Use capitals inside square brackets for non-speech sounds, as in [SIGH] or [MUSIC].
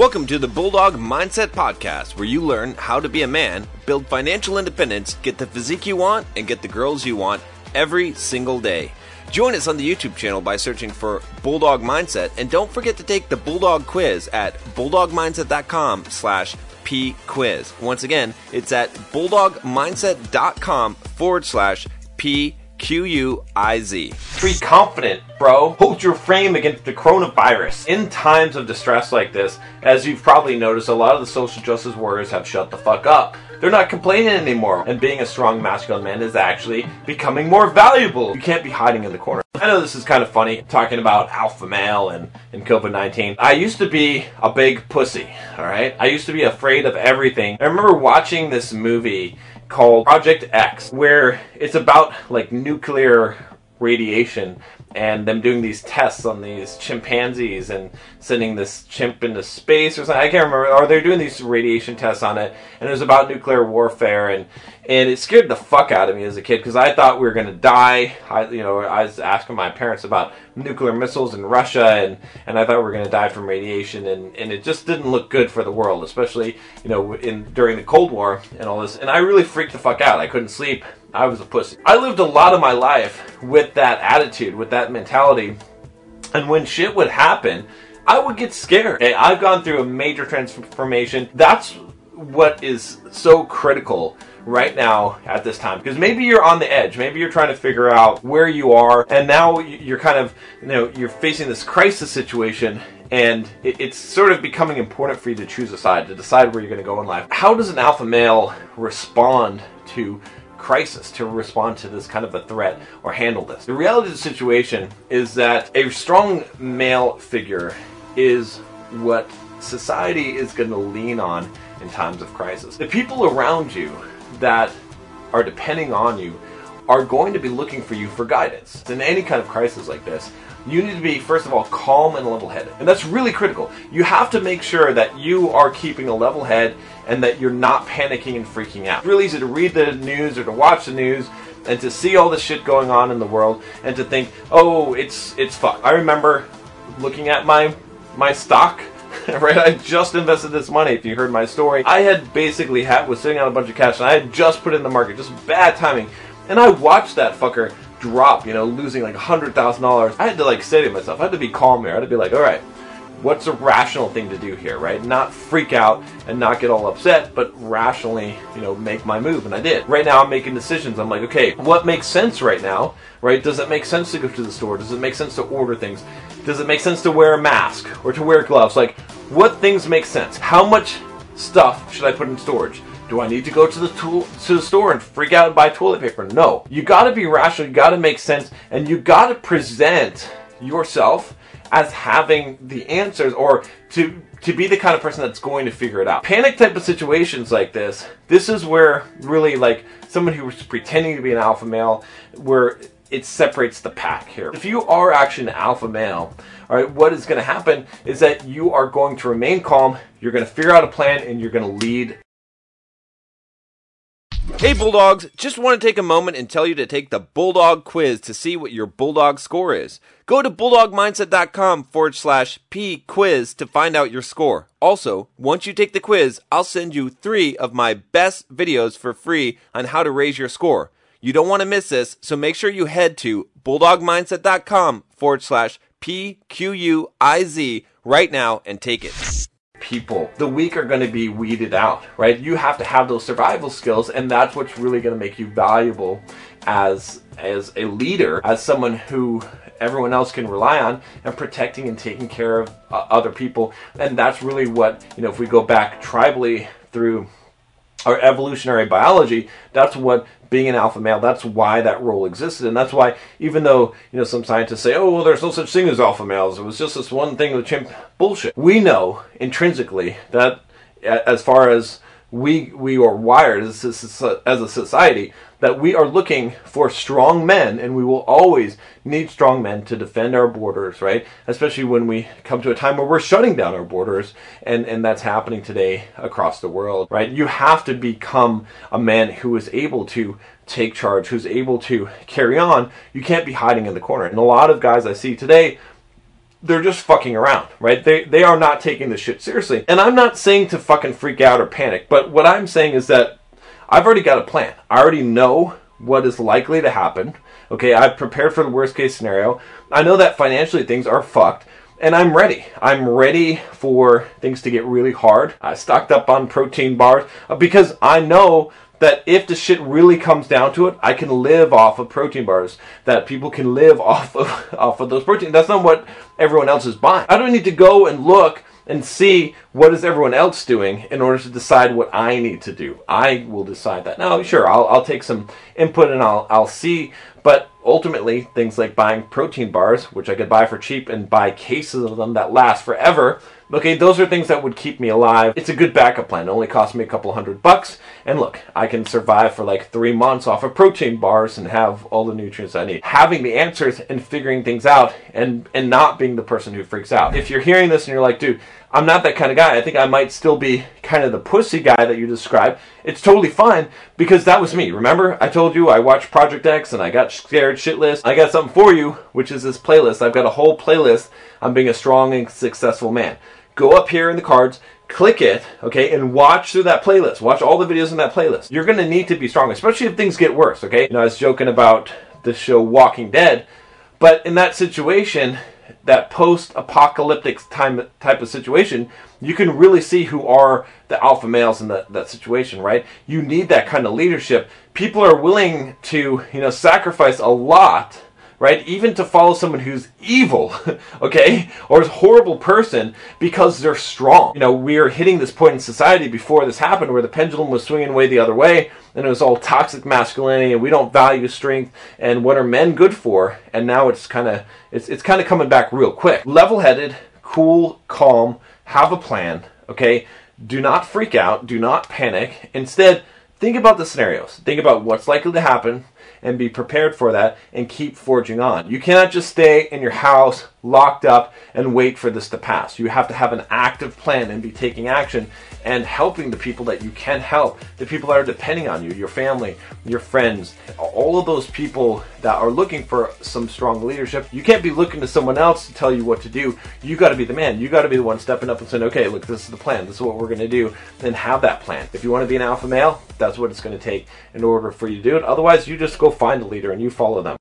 Welcome to the Bulldog Mindset Podcast, where you learn how to be a man, build financial independence, get the physique you want, and get the girls you want every single day. Join us on the YouTube channel by searching for Bulldog Mindset, and don't forget to take the Bulldog Quiz at bulldogmindset.com slash pquiz. Once again, it's at bulldogmindset.com forward slash p Q U I Z. Be confident, bro. Hold your frame against the coronavirus. In times of distress like this, as you've probably noticed, a lot of the social justice warriors have shut the fuck up. They're not complaining anymore, and being a strong masculine man is actually becoming more valuable. You can't be hiding in the corner. I know this is kind of funny, talking about alpha male and, and COVID 19. I used to be a big pussy, alright? I used to be afraid of everything. I remember watching this movie called Project X, where it's about like nuclear radiation and them doing these tests on these chimpanzees and sending this chimp into space or something. I can't remember. Or they're doing these radiation tests on it, and it was about nuclear warfare, and and it scared the fuck out of me as a kid because I thought we were gonna die. I, you know, I was asking my parents about nuclear missiles in Russia, and and I thought we were gonna die from radiation, and and it just didn't look good for the world, especially you know in during the Cold War and all this. And I really freaked the fuck out. I couldn't sleep. I was a pussy. I lived a lot of my life with that attitude, with that mentality. And when shit would happen, I would get scared. Okay, I've gone through a major transformation. That's what is so critical right now at this time because maybe you're on the edge maybe you're trying to figure out where you are and now you're kind of you know you're facing this crisis situation and it's sort of becoming important for you to choose a side to decide where you're going to go in life how does an alpha male respond to crisis to respond to this kind of a threat or handle this. The reality of the situation is that a strong male figure is what society is going to lean on in times of crisis. The people around you that are depending on you are going to be looking for you for guidance. In any kind of crisis like this, you need to be, first of all, calm and level headed. And that's really critical. You have to make sure that you are keeping a level head and that you're not panicking and freaking out. It's really easy to read the news or to watch the news and to see all the shit going on in the world and to think, oh, it's it's fuck. I remember looking at my my stock [LAUGHS] right? I just invested this money. If you heard my story, I had basically had was sitting on a bunch of cash, and I had just put in the market, just bad timing, and I watched that fucker drop, you know, losing like $100,000, I had to like say to myself, I had to be calm here. I had to be like, all right, what's a rational thing to do here, right? Not freak out and not get all upset, but rationally, you know, make my move. And I did. Right now, I'm making decisions. I'm like, okay, what makes sense right now, right? Does it make sense to go to the store? Does it make sense to order things? Does it make sense to wear a mask or to wear gloves? Like, what things make sense? How much stuff should I put in storage? Do I need to go to the tool to the store and freak out and buy toilet paper? No. You got to be rational. You got to make sense, and you got to present yourself as having the answers or to to be the kind of person that's going to figure it out. Panic type of situations like this, this is where really like someone who's pretending to be an alpha male, where it separates the pack here. If you are actually an alpha male, all right, what is to happen is that you are going to remain calm, you're to figure out a plan, and you're to lead Hey Bulldogs, just want to take a moment and tell you to take the Bulldog quiz to see what your Bulldog score is. Go to bulldogmindset.com forward slash P quiz to find out your score. Also, once you take the quiz, I'll send you three of my best videos for free on how to raise your score. You don't want to miss this, so make sure you head to bulldogmindset.com forward slash P Q U I Z right now and take it people. The weak are going to be weeded out, right? You have to have those survival skills, and that's what's really going to make you valuable as as a leader, as someone who everyone else can rely on, and protecting and taking care of uh, other people. And that's really what you know. If we go back tribally through our evolutionary biology, that's what being an alpha male, that's why that role existed. And that's why, even though, you know, some scientists say, oh, well, there's no such thing as alpha males, it was just this one thing with chimp bullshit. We know intrinsically that as far as we we are wired as a, as a society that we are looking for strong men and we will always need strong men to defend our borders right? Especially when we come to a time where we're shutting down our borders and and that's happening today across the world right? You have to become a man who is able to take charge who's able to carry on. You can't be hiding in the corner. And a lot of guys i see today they're just fucking around, right? They they are not taking this shit seriously. And I'm not saying to fucking freak out or panic, but what I'm saying is that I've already got a plan. I already know what is likely to happen. Okay, I've prepared for the worst case scenario. I know that financially things are fucked. And I'm ready. I'm ready for things to get really hard. I stocked up on protein bars uh, because I know that if the shit really comes down to it, I can live off of protein bars. That people can live [LAUGHS] off of off of those proteins. That's not what everyone else is buying. I don't need to go and look and see what is everyone else doing in order to decide what I need to do. I will decide that. Now, sure, I'll, I'll take some input and I'll, I'll see, but ultimately, things like buying protein bars, which I could buy for cheap and buy cases of them that last forever, Okay, those are things that would keep me alive. It's a good backup plan. It only cost me a couple hundred bucks. And look, I can survive for like three months off of protein bars and have all the nutrients I need. Having the answers and figuring things out and, and not being the person who freaks out. If you're hearing this and you're like, dude, I'm not that kind of guy. I think I might still be kind of the pussy guy that you described. It's totally fine because that was me. Remember, I told you I watched Project X and I got scared shitless. I got something for you, which is this playlist. I've got a whole playlist on being a strong and successful man go up here in the cards, click it, okay, and watch through that playlist. Watch all the videos in that playlist. You're to need to be strong, especially if things get worse, okay? You know, I was joking about the show Walking Dead, but in that situation, that post-apocalyptic time type of situation, you can really see who are the alpha males in that, that situation, right? You need that kind of leadership. People are willing to, you know, sacrifice a lot right? Even to follow someone who's evil, [LAUGHS] okay, or a horrible person because they're strong. You know, we are hitting this point in society before this happened where the pendulum was swinging way the other way and it was all toxic masculinity and we don't value strength and what are men good for? And now it's kind of it's it's kind of coming back real quick. Level-headed, cool, calm, have a plan, okay? Do not freak out, do not panic. Instead, think about the scenarios. Think about what's likely to happen and be prepared for that and keep forging on. You cannot just stay in your house locked up and wait for this to pass. You have to have an active plan and be taking action and helping the people that you can help, the people that are depending on you, your family, your friends, all of those people that are looking for some strong leadership. You can't be looking to someone else to tell you what to do. You got to be the man. You got to be the one stepping up and saying, okay, look, this is the plan. This is what we're going to do. And have that plan. If you want to be an alpha male, that's what it's going to take in order for you to do it. Otherwise, you just go find a leader and you follow them.